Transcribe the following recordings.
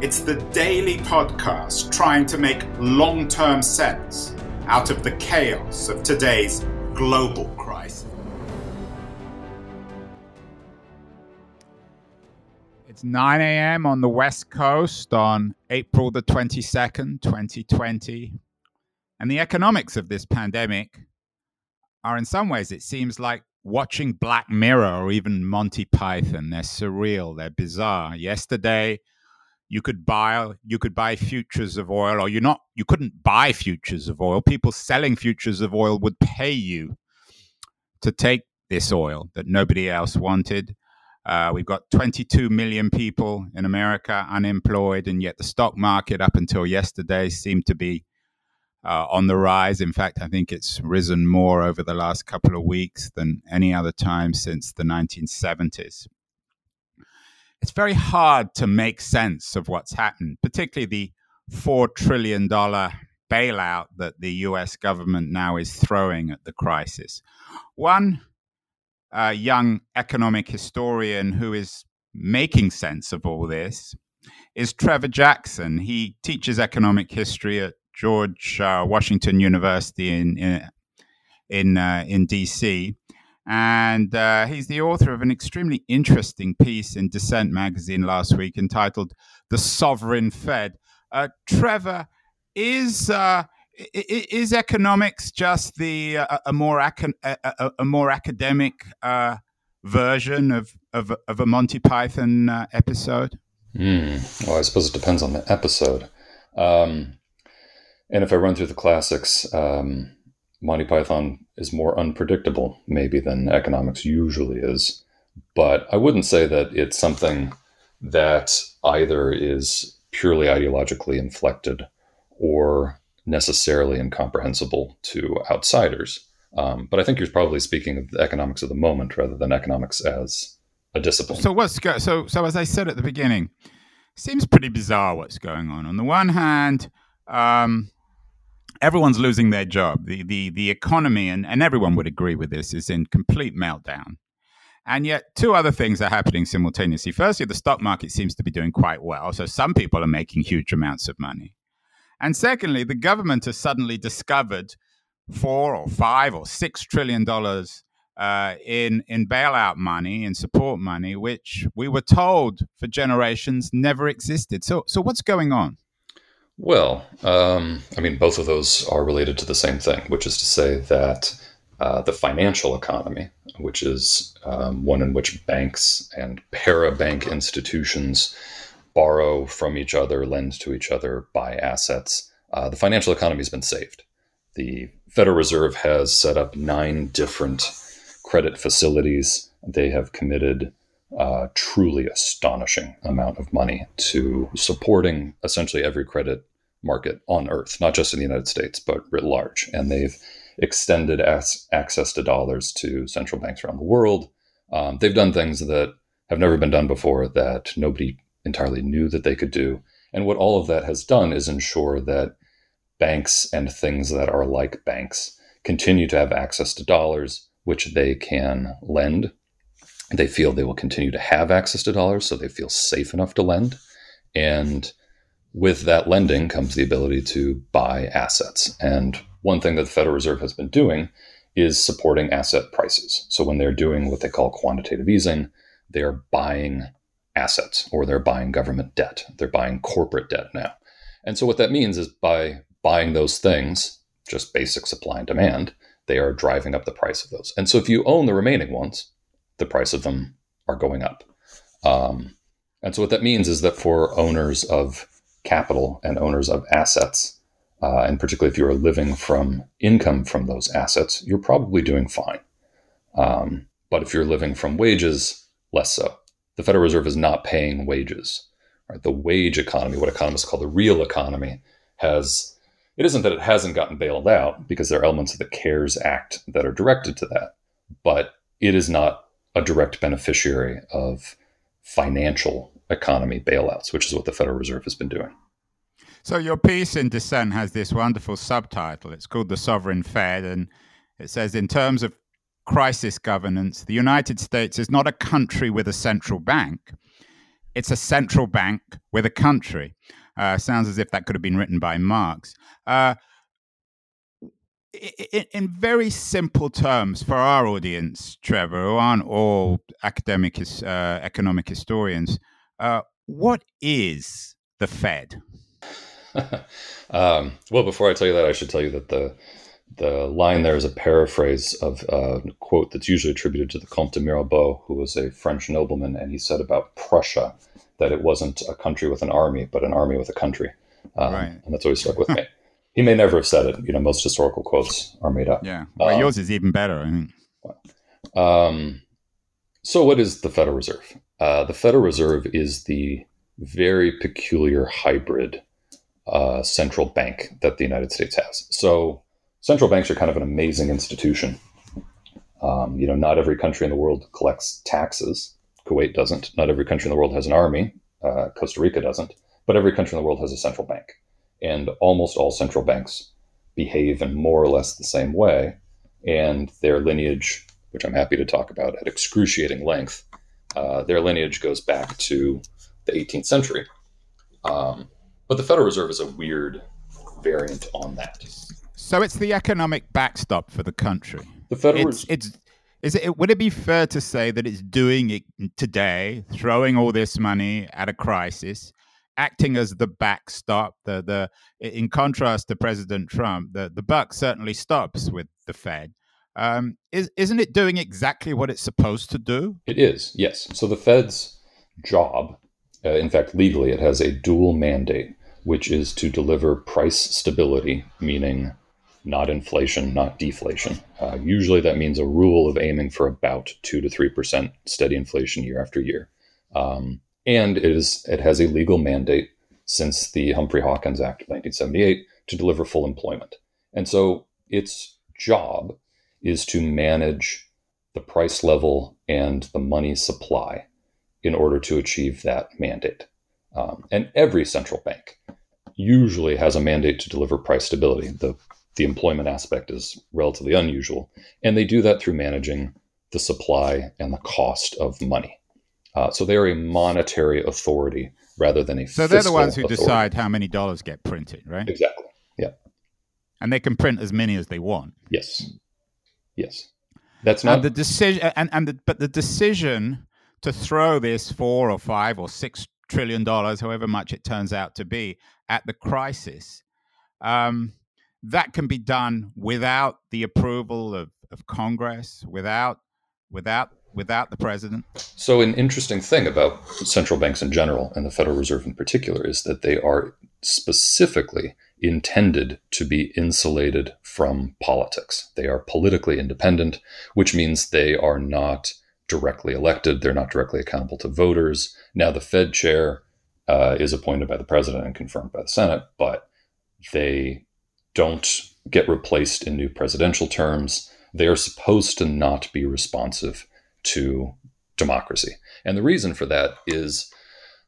it's the daily podcast trying to make long term sense out of the chaos of today's global crisis. It's 9 a.m. on the West Coast on April the 22nd, 2020. And the economics of this pandemic are, in some ways, it seems like watching Black Mirror or even Monty Python. They're surreal, they're bizarre. Yesterday, you could buy you could buy futures of oil or you're not you couldn't buy futures of oil. People selling futures of oil would pay you to take this oil that nobody else wanted. Uh, we've got 22 million people in america unemployed and yet the stock market up until yesterday seemed to be uh, on the rise. In fact i think it's risen more over the last couple of weeks than any other time since the 1970s it's very hard to make sense of what's happened, particularly the $4 trillion bailout that the US government now is throwing at the crisis. One uh, young economic historian who is making sense of all this is Trevor Jackson. He teaches economic history at George uh, Washington University in in in, uh, in DC, and uh, he's the author of an extremely interesting piece in Dissent magazine last week entitled "The Sovereign Fed." Uh, Trevor, is uh, is economics just the uh, a more ac- a, a, more academic uh, version of, of, of a Monty Python uh, episode? Mm. Well, I suppose it depends on the episode. Um, and if I run through the classics, um, Monty Python is more unpredictable, maybe, than economics usually is. But I wouldn't say that it's something that either is purely ideologically inflected or necessarily incomprehensible to outsiders. Um, but I think you're probably speaking of the economics of the moment rather than economics as a discipline. So what's go- so so as I said at the beginning, seems pretty bizarre what's going on. On the one hand, um, everyone's losing their job. The the the economy and, and everyone would agree with this is in complete meltdown. And yet two other things are happening simultaneously. Firstly, the stock market seems to be doing quite well. So some people are making huge amounts of money. And secondly, the government has suddenly discovered four or five or six trillion dollars uh, in in bailout money in support money, which we were told for generations never existed. So so what's going on? Well, um, I mean, both of those are related to the same thing, which is to say that uh, the financial economy, which is um, one in which banks and para-bank institutions borrow from each other, lend to each other, buy assets, uh, the financial economy has been saved. The Federal Reserve has set up nine different credit facilities. They have committed uh, truly astonishing amount of money to supporting essentially every credit market on earth, not just in the United States, but writ large. And they've extended as- access to dollars to central banks around the world. Um, they've done things that have never been done before that nobody entirely knew that they could do. And what all of that has done is ensure that banks and things that are like banks continue to have access to dollars, which they can lend they feel they will continue to have access to dollars, so they feel safe enough to lend. And with that lending comes the ability to buy assets. And one thing that the Federal Reserve has been doing is supporting asset prices. So when they're doing what they call quantitative easing, they're buying assets or they're buying government debt. They're buying corporate debt now. And so what that means is by buying those things, just basic supply and demand, they are driving up the price of those. And so if you own the remaining ones, the price of them are going up. Um, and so what that means is that for owners of capital and owners of assets, uh, and particularly if you are living from income from those assets, you're probably doing fine. Um, but if you're living from wages, less so. The Federal Reserve is not paying wages Right? The wage economy, what economists call the real economy, has it isn't that it hasn't gotten bailed out because there are elements of the CARES Act that are directed to that, but it is not a direct beneficiary of financial economy bailouts, which is what the Federal Reserve has been doing. So your piece in Dissent has this wonderful subtitle. It's called The Sovereign Fed, and it says, in terms of crisis governance, the United States is not a country with a central bank. It's a central bank with a country. Uh, sounds as if that could have been written by Marx. Uh, in, in, very simple terms, for our audience, Trevor, who aren't all academic uh, economic historians, uh, what is the Fed? um, well, before I tell you that, I should tell you that the the line there is a paraphrase of a quote that's usually attributed to the Comte de Mirabeau, who was a French nobleman, and he said about Prussia that it wasn't a country with an army, but an army with a country, um, right. and that's always stuck with me. He may never have said it. You know, most historical quotes are made up. Yeah, well, um, yours is even better. I think. Um, so, what is the Federal Reserve? Uh, the Federal Reserve is the very peculiar hybrid uh, central bank that the United States has. So, central banks are kind of an amazing institution. Um, you know, not every country in the world collects taxes. Kuwait doesn't. Not every country in the world has an army. Uh, Costa Rica doesn't. But every country in the world has a central bank. And almost all central banks behave in more or less the same way. And their lineage, which I'm happy to talk about at excruciating length, uh, their lineage goes back to the 18th century. Um, but the Federal Reserve is a weird variant on that. So it's the economic backstop for the country. The Federal it's, it's is it would it be fair to say that it's doing it today, throwing all this money at a crisis, acting as the backstop? The the in contrast to President Trump, the the buck certainly stops with the Fed. Um, is isn't it doing exactly what it's supposed to do? It is, yes. So the Fed's job, uh, in fact, legally, it has a dual mandate, which is to deliver price stability, meaning not inflation, not deflation. Uh, usually that means a rule of aiming for about 2 to 3% steady inflation year after year. Um, and it, is, it has a legal mandate since the Humphrey Hawkins Act of 1978 to deliver full employment. And so its job is to manage the price level and the money supply in order to achieve that mandate. Um, and every central bank usually has a mandate to deliver price stability. The the employment aspect is relatively unusual. And they do that through managing the supply and the cost of money. Uh, so they are a monetary authority rather than a so they're the ones who authority. decide how many dollars get printed, right? Exactly. Yeah. And they can print as many as they want. Yes. Yes. That's not and the decision. And and the, but the decision to throw this four or five or six trillion dollars, however much it turns out to be, at the crisis. Um, that can be done without the approval of, of Congress, without without without the president. So an interesting thing about central banks in general and the Federal Reserve in particular is that they are specifically intended to be insulated from politics. They are politically independent, which means they are not directly elected. They're not directly accountable to voters. Now, the Fed chair uh, is appointed by the president and confirmed by the Senate, but they don't get replaced in new presidential terms. They are supposed to not be responsive to democracy. And the reason for that is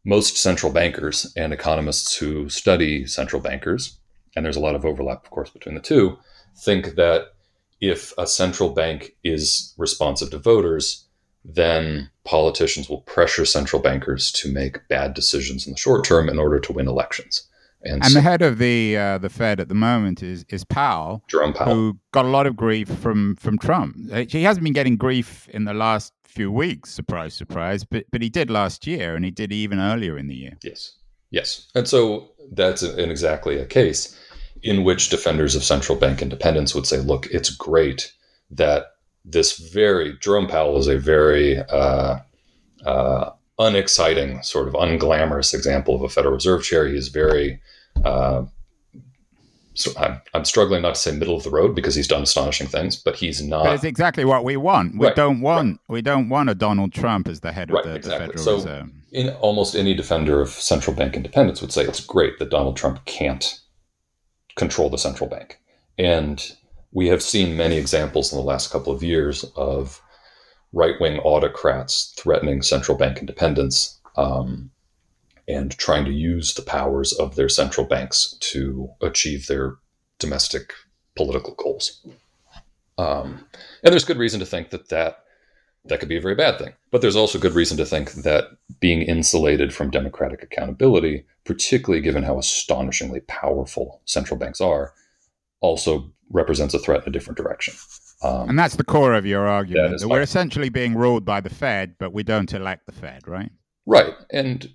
most central bankers and economists who study central bankers, and there's a lot of overlap, of course, between the two, think that if a central bank is responsive to voters, then politicians will pressure central bankers to make bad decisions in the short term in order to win elections. And, and so, the head of the uh, the Fed at the moment is is Powell, Jerome Powell, who got a lot of grief from from Trump. Uh, he hasn't been getting grief in the last few weeks. Surprise, surprise. But but he did last year, and he did even earlier in the year. Yes, yes. And so that's an exactly a case in which defenders of central bank independence would say, "Look, it's great that this very Jerome Powell is a very uh, uh, unexciting, sort of unglamorous example of a Federal Reserve chair. He is very uh, I'm, I'm struggling not to say middle of the road because he's done astonishing things, but he's not. That's exactly what we want. We Right, don't want right. we don't want a Donald Trump as the head Right, of the, exactly. the Federal So- Reserve. in almost any defender of central bank independence would say it's great that Donald Trump can't control the central bank. And we have seen many examples in the last couple of years of right wing autocrats threatening central bank independence um, and trying to use the powers of their central banks to achieve their domestic political goals. Um, and there's good reason to think that that that could be a very bad thing. But there's also good reason to think that being insulated from democratic accountability, particularly given how astonishingly powerful central banks are, also represents a threat in a different direction. Um, And that's the core of your argument. is That we're essentially being ruled by the Fed, but we don't elect the Fed, right? right. And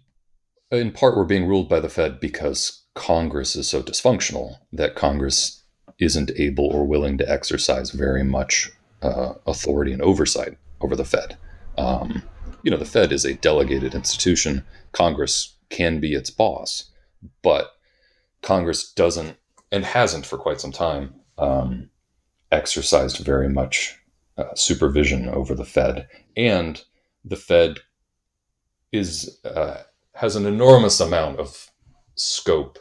in part, we're being ruled by the Fed because Congress is so dysfunctional that Congress isn't able or willing to exercise very much uh, authority and oversight over the Fed. Um, you know, the Fed is a delegated institution. Congress can be its boss, but Congress doesn't and hasn't for quite some time um, exercised very much uh, supervision over the Fed, and the Fed is uh, has an enormous amount of scope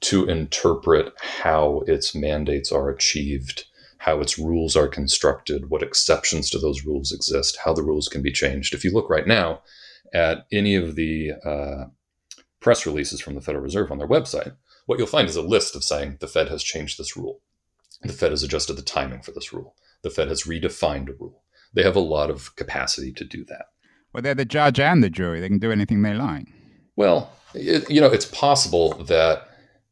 to interpret how its mandates are achieved, how its rules are constructed, what exceptions to those rules exist, how the rules can be changed. If you look right now at any of the uh, press releases from the Federal Reserve on their website, what you'll find is a list of saying the Fed has changed this rule. The Fed has adjusted the timing for this rule. The Fed has redefined a rule. They have a lot of capacity to do that. Well, they're the judge and the jury. They can do anything they like. Well, it, you know, it's possible that,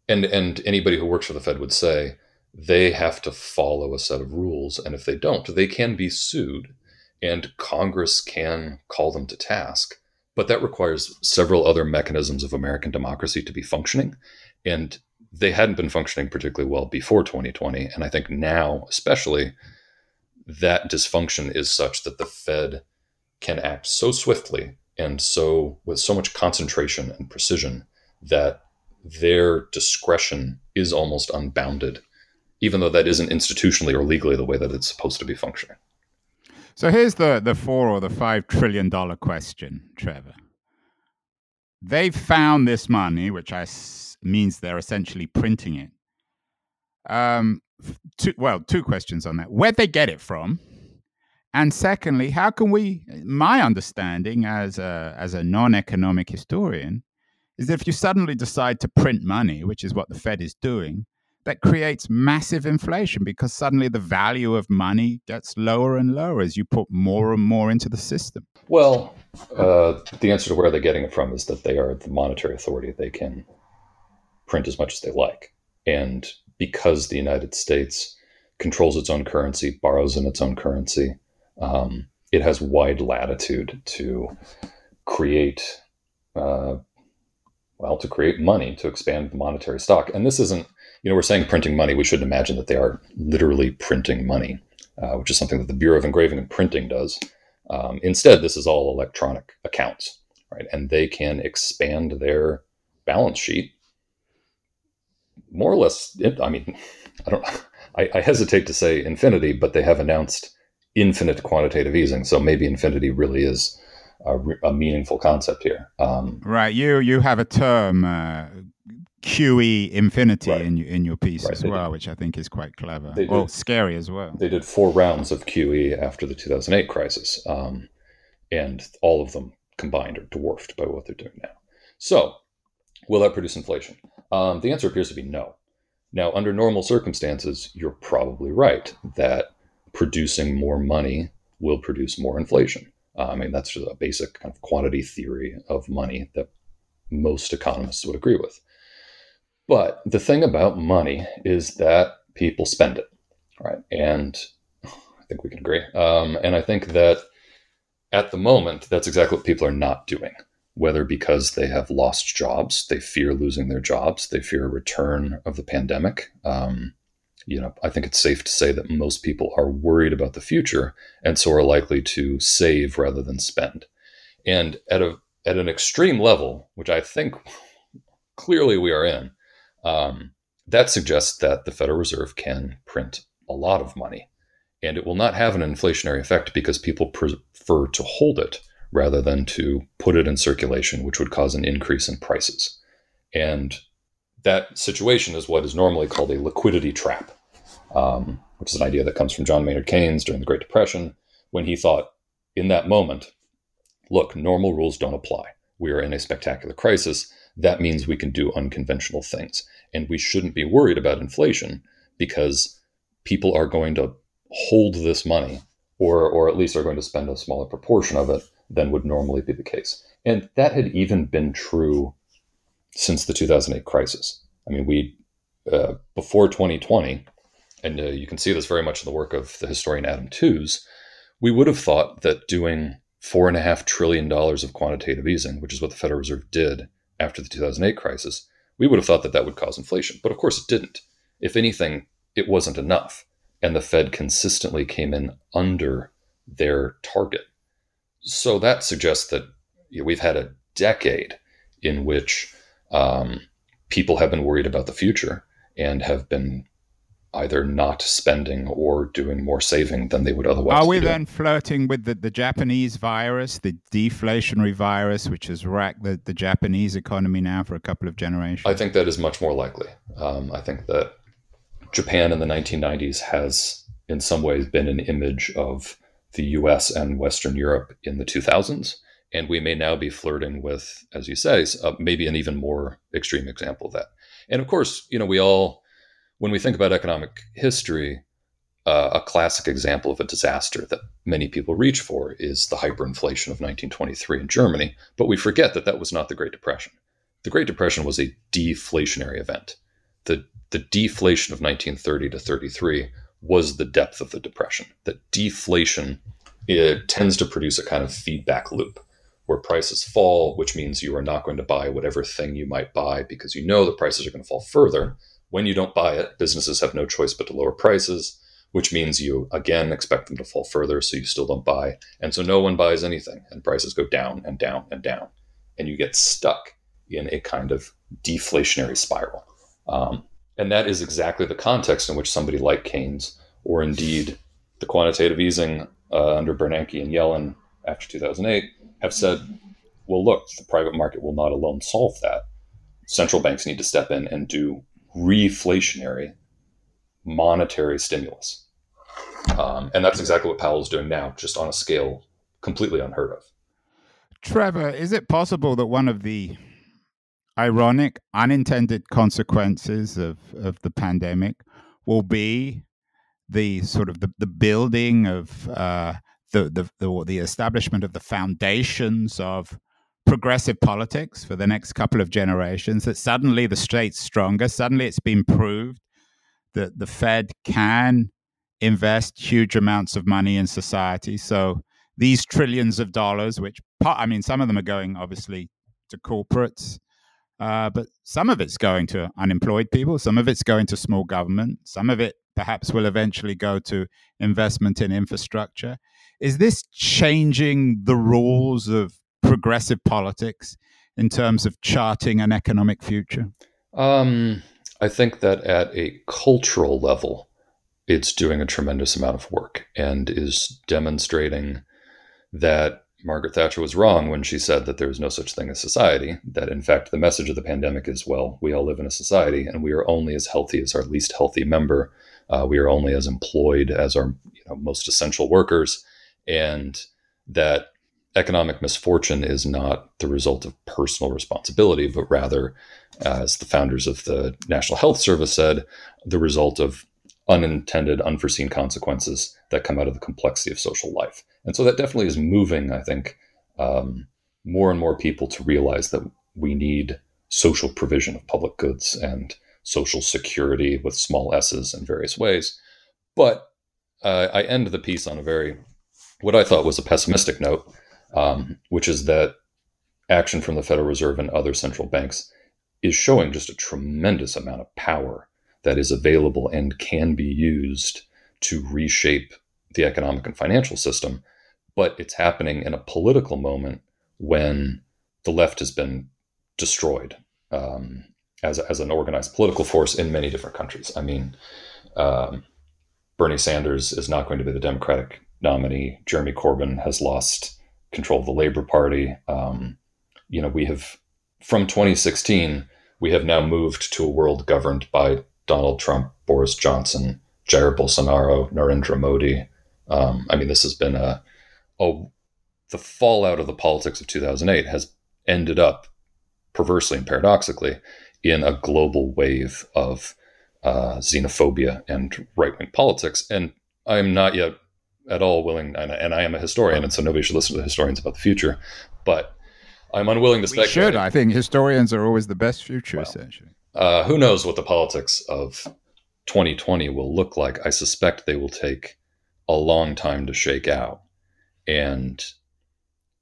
and and anybody who works for the Fed would say they have to follow a set of rules, and if they don't, they can be sued, and Congress can call them to task. But that requires several other mechanisms of American democracy to be functioning, and they hadn't been functioning particularly well before 2020, and I think now, especially, that dysfunction is such that the Fed can act so swiftly and so with so much concentration and precision that their discretion is almost unbounded, even though that isn't institutionally or legally the way that it's supposed to be functioning. So here's the, the four or the five trillion dollar question, Trevor. They've found this money, which I means they're essentially printing it. Um, two, well, two questions on that. Where'd they get it from? And secondly, how can we? My understanding as a as a non-economic historian is that if you suddenly decide to print money, which is what the Fed is doing, that creates massive inflation because suddenly the value of money gets lower and lower as you put more and more into the system. Well, uh, the answer to where they're getting it from is that they are the monetary authority. They can print as much as they like. And because the United States controls its own currency, borrows in its own currency, um, it has wide latitude to create, uh, well, to create money, to expand the monetary stock. And this isn't, you know, we're saying printing money. We shouldn't imagine that they are literally printing money, uh, which is something that the Bureau of Engraving and Printing does. Um, instead, this is all electronic accounts, right? And they can expand their balance sheet more or less. I mean, I don't. I, I hesitate to say infinity, but they have announced infinite quantitative easing. So maybe infinity really is a, a meaningful concept here. Um, Right. You you have a term uh, QE infinity Right. in your in your piece Right, as they well, which I think is quite clever. They Well, scary as well. they did four rounds of QE after the 2008 crisis, um, and all of them combined are dwarfed by what they're doing now. So, will that produce inflation? Um, the answer appears to be no. Now, under normal circumstances, you're probably right that producing more money will produce more inflation. Uh, I mean, that's just a basic kind of quantity theory of money that most economists would agree with. But the thing about money is that people spend it, right? And I think we can agree. Um, and I think that at the moment, that's exactly what people are not doing. Whether because they have lost jobs, they fear losing their jobs, they fear a return of the pandemic. Um, you know, I think it's safe to say that most people are worried about the future, and so are likely to save rather than spend. And at a at an extreme level, which I think clearly we are in, um, that suggests that the Federal Reserve can print a lot of money and it will not have an inflationary effect because people prefer to hold it rather than to put it in circulation, which would cause an increase in prices. And that situation is what is normally called a liquidity trap, um, which is an idea that comes from John Maynard Keynes during the Great Depression, when he thought, in that moment, look, normal rules don't apply. We are in a spectacular crisis. That means we can do unconventional things. And we shouldn't be worried about inflation because people are going to hold this money or or at least are going to spend a smaller proportion of it than would normally be the case. And that had even been true since the 2008 crisis. I mean, we uh, before 2020, and uh, you can see this very much in the work of the historian Adam Tooze, we would have thought that doing four and a half trillion dollars of quantitative easing, which is what the Federal Reserve did after the 2008 crisis, we would have thought that that would cause inflation. But of course, it didn't. If anything, it wasn't enough and the Fed consistently came in under their target. So that suggests that you know, we've had a decade in which um, people have been worried about the future and have been either not spending or doing more saving than they would otherwise. Are we then flirting with the, the Japanese virus, the deflationary virus, which has wrecked the, the Japanese economy now for a couple of generations? I think that is much more likely. Um, I think that Japan in the 1990s has, in some ways, been an image of the US and Western Europe in the 2000s. And we may now be flirting with, as you say, uh, maybe an even more extreme example of that. And of course, you know, we all, when we think about economic history, uh, a classic example of a disaster that many people reach for is the hyperinflation of 1923 in Germany. But we forget that that was not the Great Depression. The Great Depression was a deflationary event. The the deflation of 1930 to 33 was the depth of the depression. That deflation it tends to produce a kind of feedback loop where prices fall, which means you are not going to buy whatever thing you might buy because you know the prices are going to fall further. When you don't buy it, businesses have no choice but to lower prices, which means you again expect them to fall further, so you still don't buy. And so no one buys anything, and prices go down and down and down. And you get stuck in a kind of deflationary spiral. Um, and that is exactly the context in which somebody like Keynes, or indeed the quantitative easing uh, under Bernanke and Yellen after 2008, have said, well, look, the private market will not alone solve that. Central banks need to step in and do reflationary monetary stimulus. Um, and that's exactly what Powell is doing now, just on a scale completely unheard of. Trevor, is it possible that one of the ironic unintended consequences of, of the pandemic will be the sort of the, the building of uh, the, the, the the establishment of the foundations of progressive politics for the next couple of generations that suddenly the state's stronger suddenly it's been proved that the fed can invest huge amounts of money in society. So these trillions of dollars which i mean some of them are going obviously to corporates uh, but some of it's going to unemployed people, some of it's going to small government, some of it perhaps will eventually go to investment in infrastructure. Is this changing the rules of progressive politics in terms of charting an economic future? Um, I think that at a cultural level, it's doing a tremendous amount of work and is demonstrating that Margaret Thatcher was wrong when she said that there is no such thing as society. That in fact, the message of the pandemic is well, we all live in a society and we are only as healthy as our least healthy member. Uh, we are only as employed as our you know, most essential workers. And that economic misfortune is not the result of personal responsibility, but rather, as the founders of the National Health Service said, the result of unintended, unforeseen consequences that come out of the complexity of social life. And so that definitely is moving, I think, um, more and more people to realize that we need social provision of public goods and social security with small s's in various ways. But uh, I end the piece on a very, what I thought was a pessimistic note, um, which is that action from the Federal Reserve and other central banks is showing just a tremendous amount of power that is available and can be used to reshape the economic and financial system. But it's happening in a political moment when the left has been destroyed. Um, as, as an organized political force in many different countries. I mean, um, Bernie Sanders is not going to be the Democratic nominee. Jeremy Corbyn has lost control of the Labor Party. Um, you know, we have from 2016, we have now moved to a world governed by Donald Trump, Boris Johnson, Jair Bolsonaro, Narendra Modi. Um, I mean, this has been a, a the fallout of the politics of 2008 has ended up perversely and paradoxically in a global wave of uh, xenophobia and right wing politics. And I am not yet at all willing, and, and, I am a historian, and so nobody should listen to historians about the future, but I'm unwilling to speculate. We should. I think historians are always the best futurists, well, actually. Uh, who knows what the politics of 2020 will look like? I suspect they will take a long time to shake out. And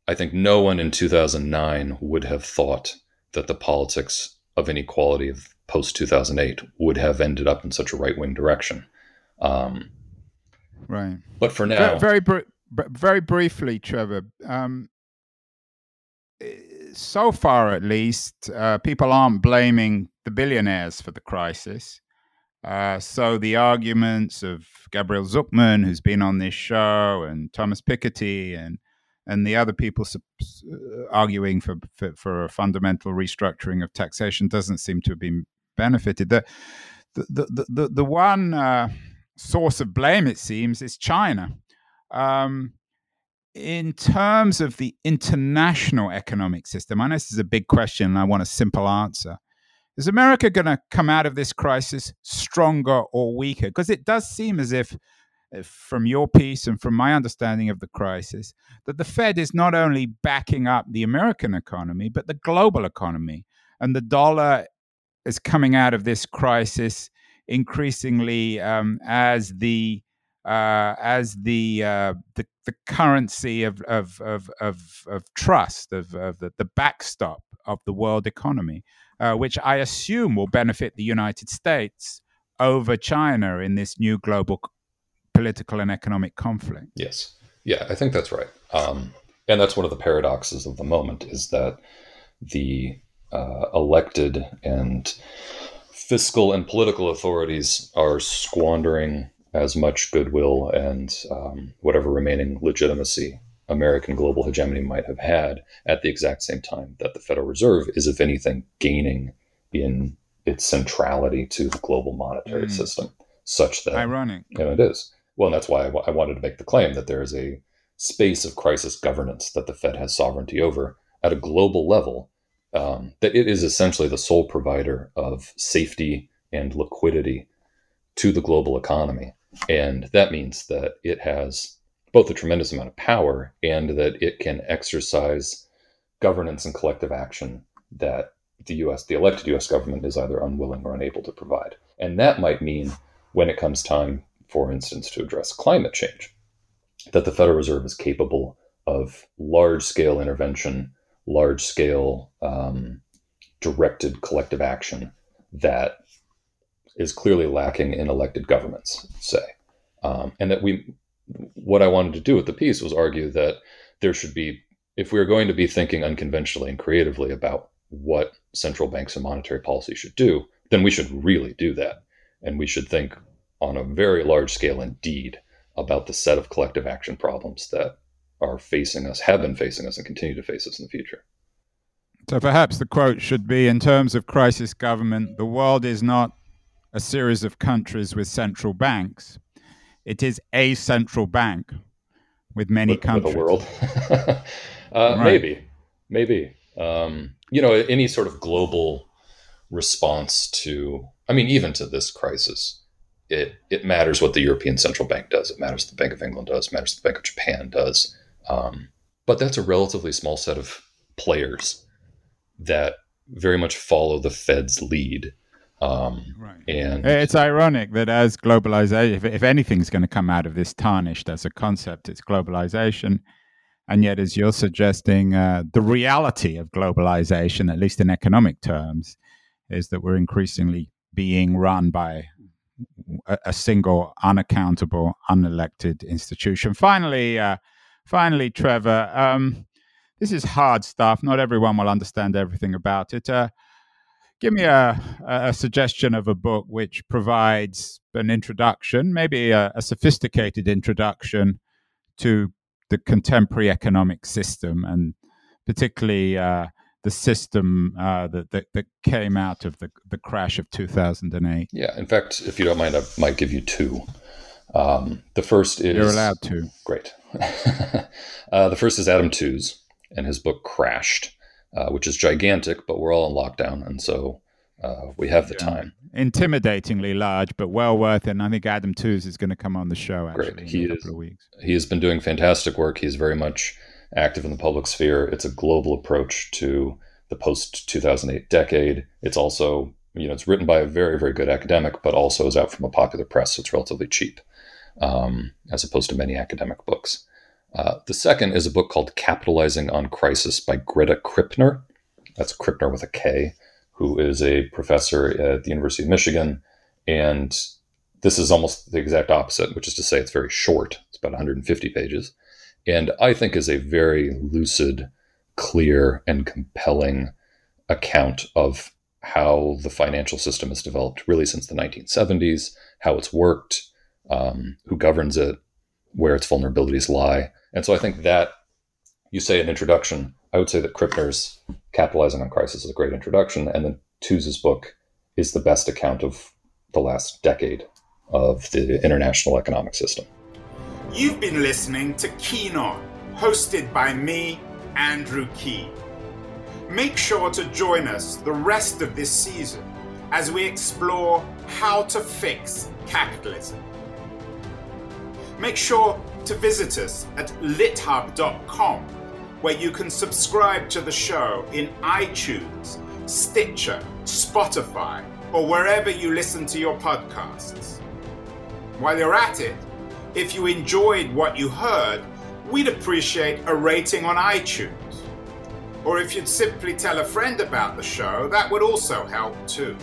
I think no one in 2009 would have thought that the politics of inequality of post 2008 would have ended up in such a right wing direction. Um, right. But for now, very very, very briefly, Trevor. Um, so far, at least, uh, people aren't blaming the billionaires for the crisis. Uh, so the arguments of Gabriel Zucman, who's been on this show, and Thomas Piketty, and and the other people uh, arguing for, for, for a fundamental restructuring of taxation doesn't seem to have been benefited. The the the the, the one uh, source of blame, it seems, is China. Um, in terms of the international economic system, I know this is a big question, and I want a simple answer. Is America going to come out of this crisis stronger or weaker? Because it does seem as if from your piece and from my understanding of the crisis, that the Fed is not only backing up the American economy, but the global economy. And the dollar is coming out of this crisis increasingly um, as the uh, as the, uh, the, the currency of of of of, of trust of, of the, the backstop of the world economy, uh, which I assume will benefit the United States over China in this new global political and economic conflict. Yes. Yeah, I think that's right. Um, and that's one of the paradoxes of the moment is that the uh, elected and fiscal and political authorities are squandering as much goodwill and um, whatever remaining legitimacy American global hegemony might have had at the exact same time that the Federal Reserve is, if anything, gaining in its centrality to the global monetary mm. system, such that ironic. You know, it is. Well, that's why I, w- I wanted to make the claim that there is a space of crisis governance that the Fed has sovereignty over at a global level, um, that it is essentially the sole provider of safety and liquidity to the global economy. And that means that it has both a tremendous amount of power and that it can exercise governance and collective action that the US, the elected US government, is either unwilling or unable to provide. And that might mean when it comes time for instance, to address climate change, that the Federal Reserve is capable of large scale intervention, large scale um, directed collective action that is clearly lacking in elected governments, say. Um, and that we, what I wanted to do with the piece was argue that there should be, if we are going to be thinking unconventionally and creatively about what central banks and monetary policy should do, then we should really do that. And we should think on a very large scale indeed about the set of collective action problems that are facing us, have been facing us, and continue to face us in the future. So perhaps the quote should be in terms of crisis government, the world is not a series of countries with central banks. It is a central bank with many with, countries. With a world. uh, right. Maybe, maybe. Um, you know, any sort of global response to, I mean, even to this crisis, it it matters what the European Central Bank does. It matters what the Bank of England does. It matters what the Bank of Japan does. Um, but that's a relatively small set of players that very much follow the Fed's lead. Um, right. And it's ironic that as globalization, if, if anything's going to come out of this tarnished as a concept, it's globalization. And yet, as you're suggesting, uh, the reality of globalization, at least in economic terms, is that we're increasingly being run by a, single, unaccountable, unelected institution. Finally, uh, finally, Trevor, um, this is hard stuff. Not everyone will understand everything about it. Uh, give me a, a suggestion of a book which provides an introduction, maybe a, a sophisticated introduction to the contemporary economic system and particularly uh, the system uh, that, that, that came out of the the crash of 2008. Yeah, in fact, if you don't mind, I might give you two. Um, the first is you're allowed to. Great. uh, the first is Adam Tooze and his book Crashed, uh, which is gigantic, but we're all in lockdown, and so uh, we have the yeah. time. Intimidatingly large, but well worth it. And I think Adam Tooze is going to come on the show. Actually, Great. He is. He has been doing fantastic work. He's very much active in the public sphere. It's a global approach to the post 2008 decade. It's also, you know, it's written by a very, very good academic, but also is out from a popular press, so it's relatively cheap, um, as opposed to many academic books. Uh, the second is a book called Capitalizing on Crisis by Greta Krippner. That's Krippner with a K, who is a professor at the University of Michigan. And this is almost the exact opposite, which is to say, it's very short. It's about 150 pages and I think is a very lucid, clear, and compelling account of how the financial system has developed really since the 1970s, how it's worked, um, who governs it, where its vulnerabilities lie. And so I think that you say an introduction, I would say that Krippner's Capitalizing on Crisis is a great introduction. And then Tooze's book is the best account of the last decade of the international economic system. You've been listening to Keen On, hosted by me, Andrew Keen. Make sure to join us the rest of this season as we explore how to fix capitalism. Make sure to visit us at lithub.com, where you can subscribe to the show in iTunes, Stitcher, Spotify, or wherever you listen to your podcasts. While you're at it, if you enjoyed what you heard, we'd appreciate a rating on iTunes. Or if you'd simply tell a friend about the show, that would also help too.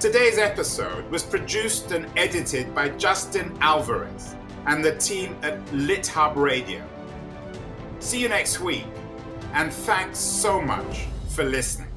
Today's episode was produced and edited by Justin Alvarez and the team at LitHub Radio. See you next week, and thanks so much for listening.